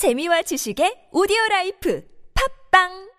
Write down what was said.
재미와 지식의 오디오 라이프. 팝빵!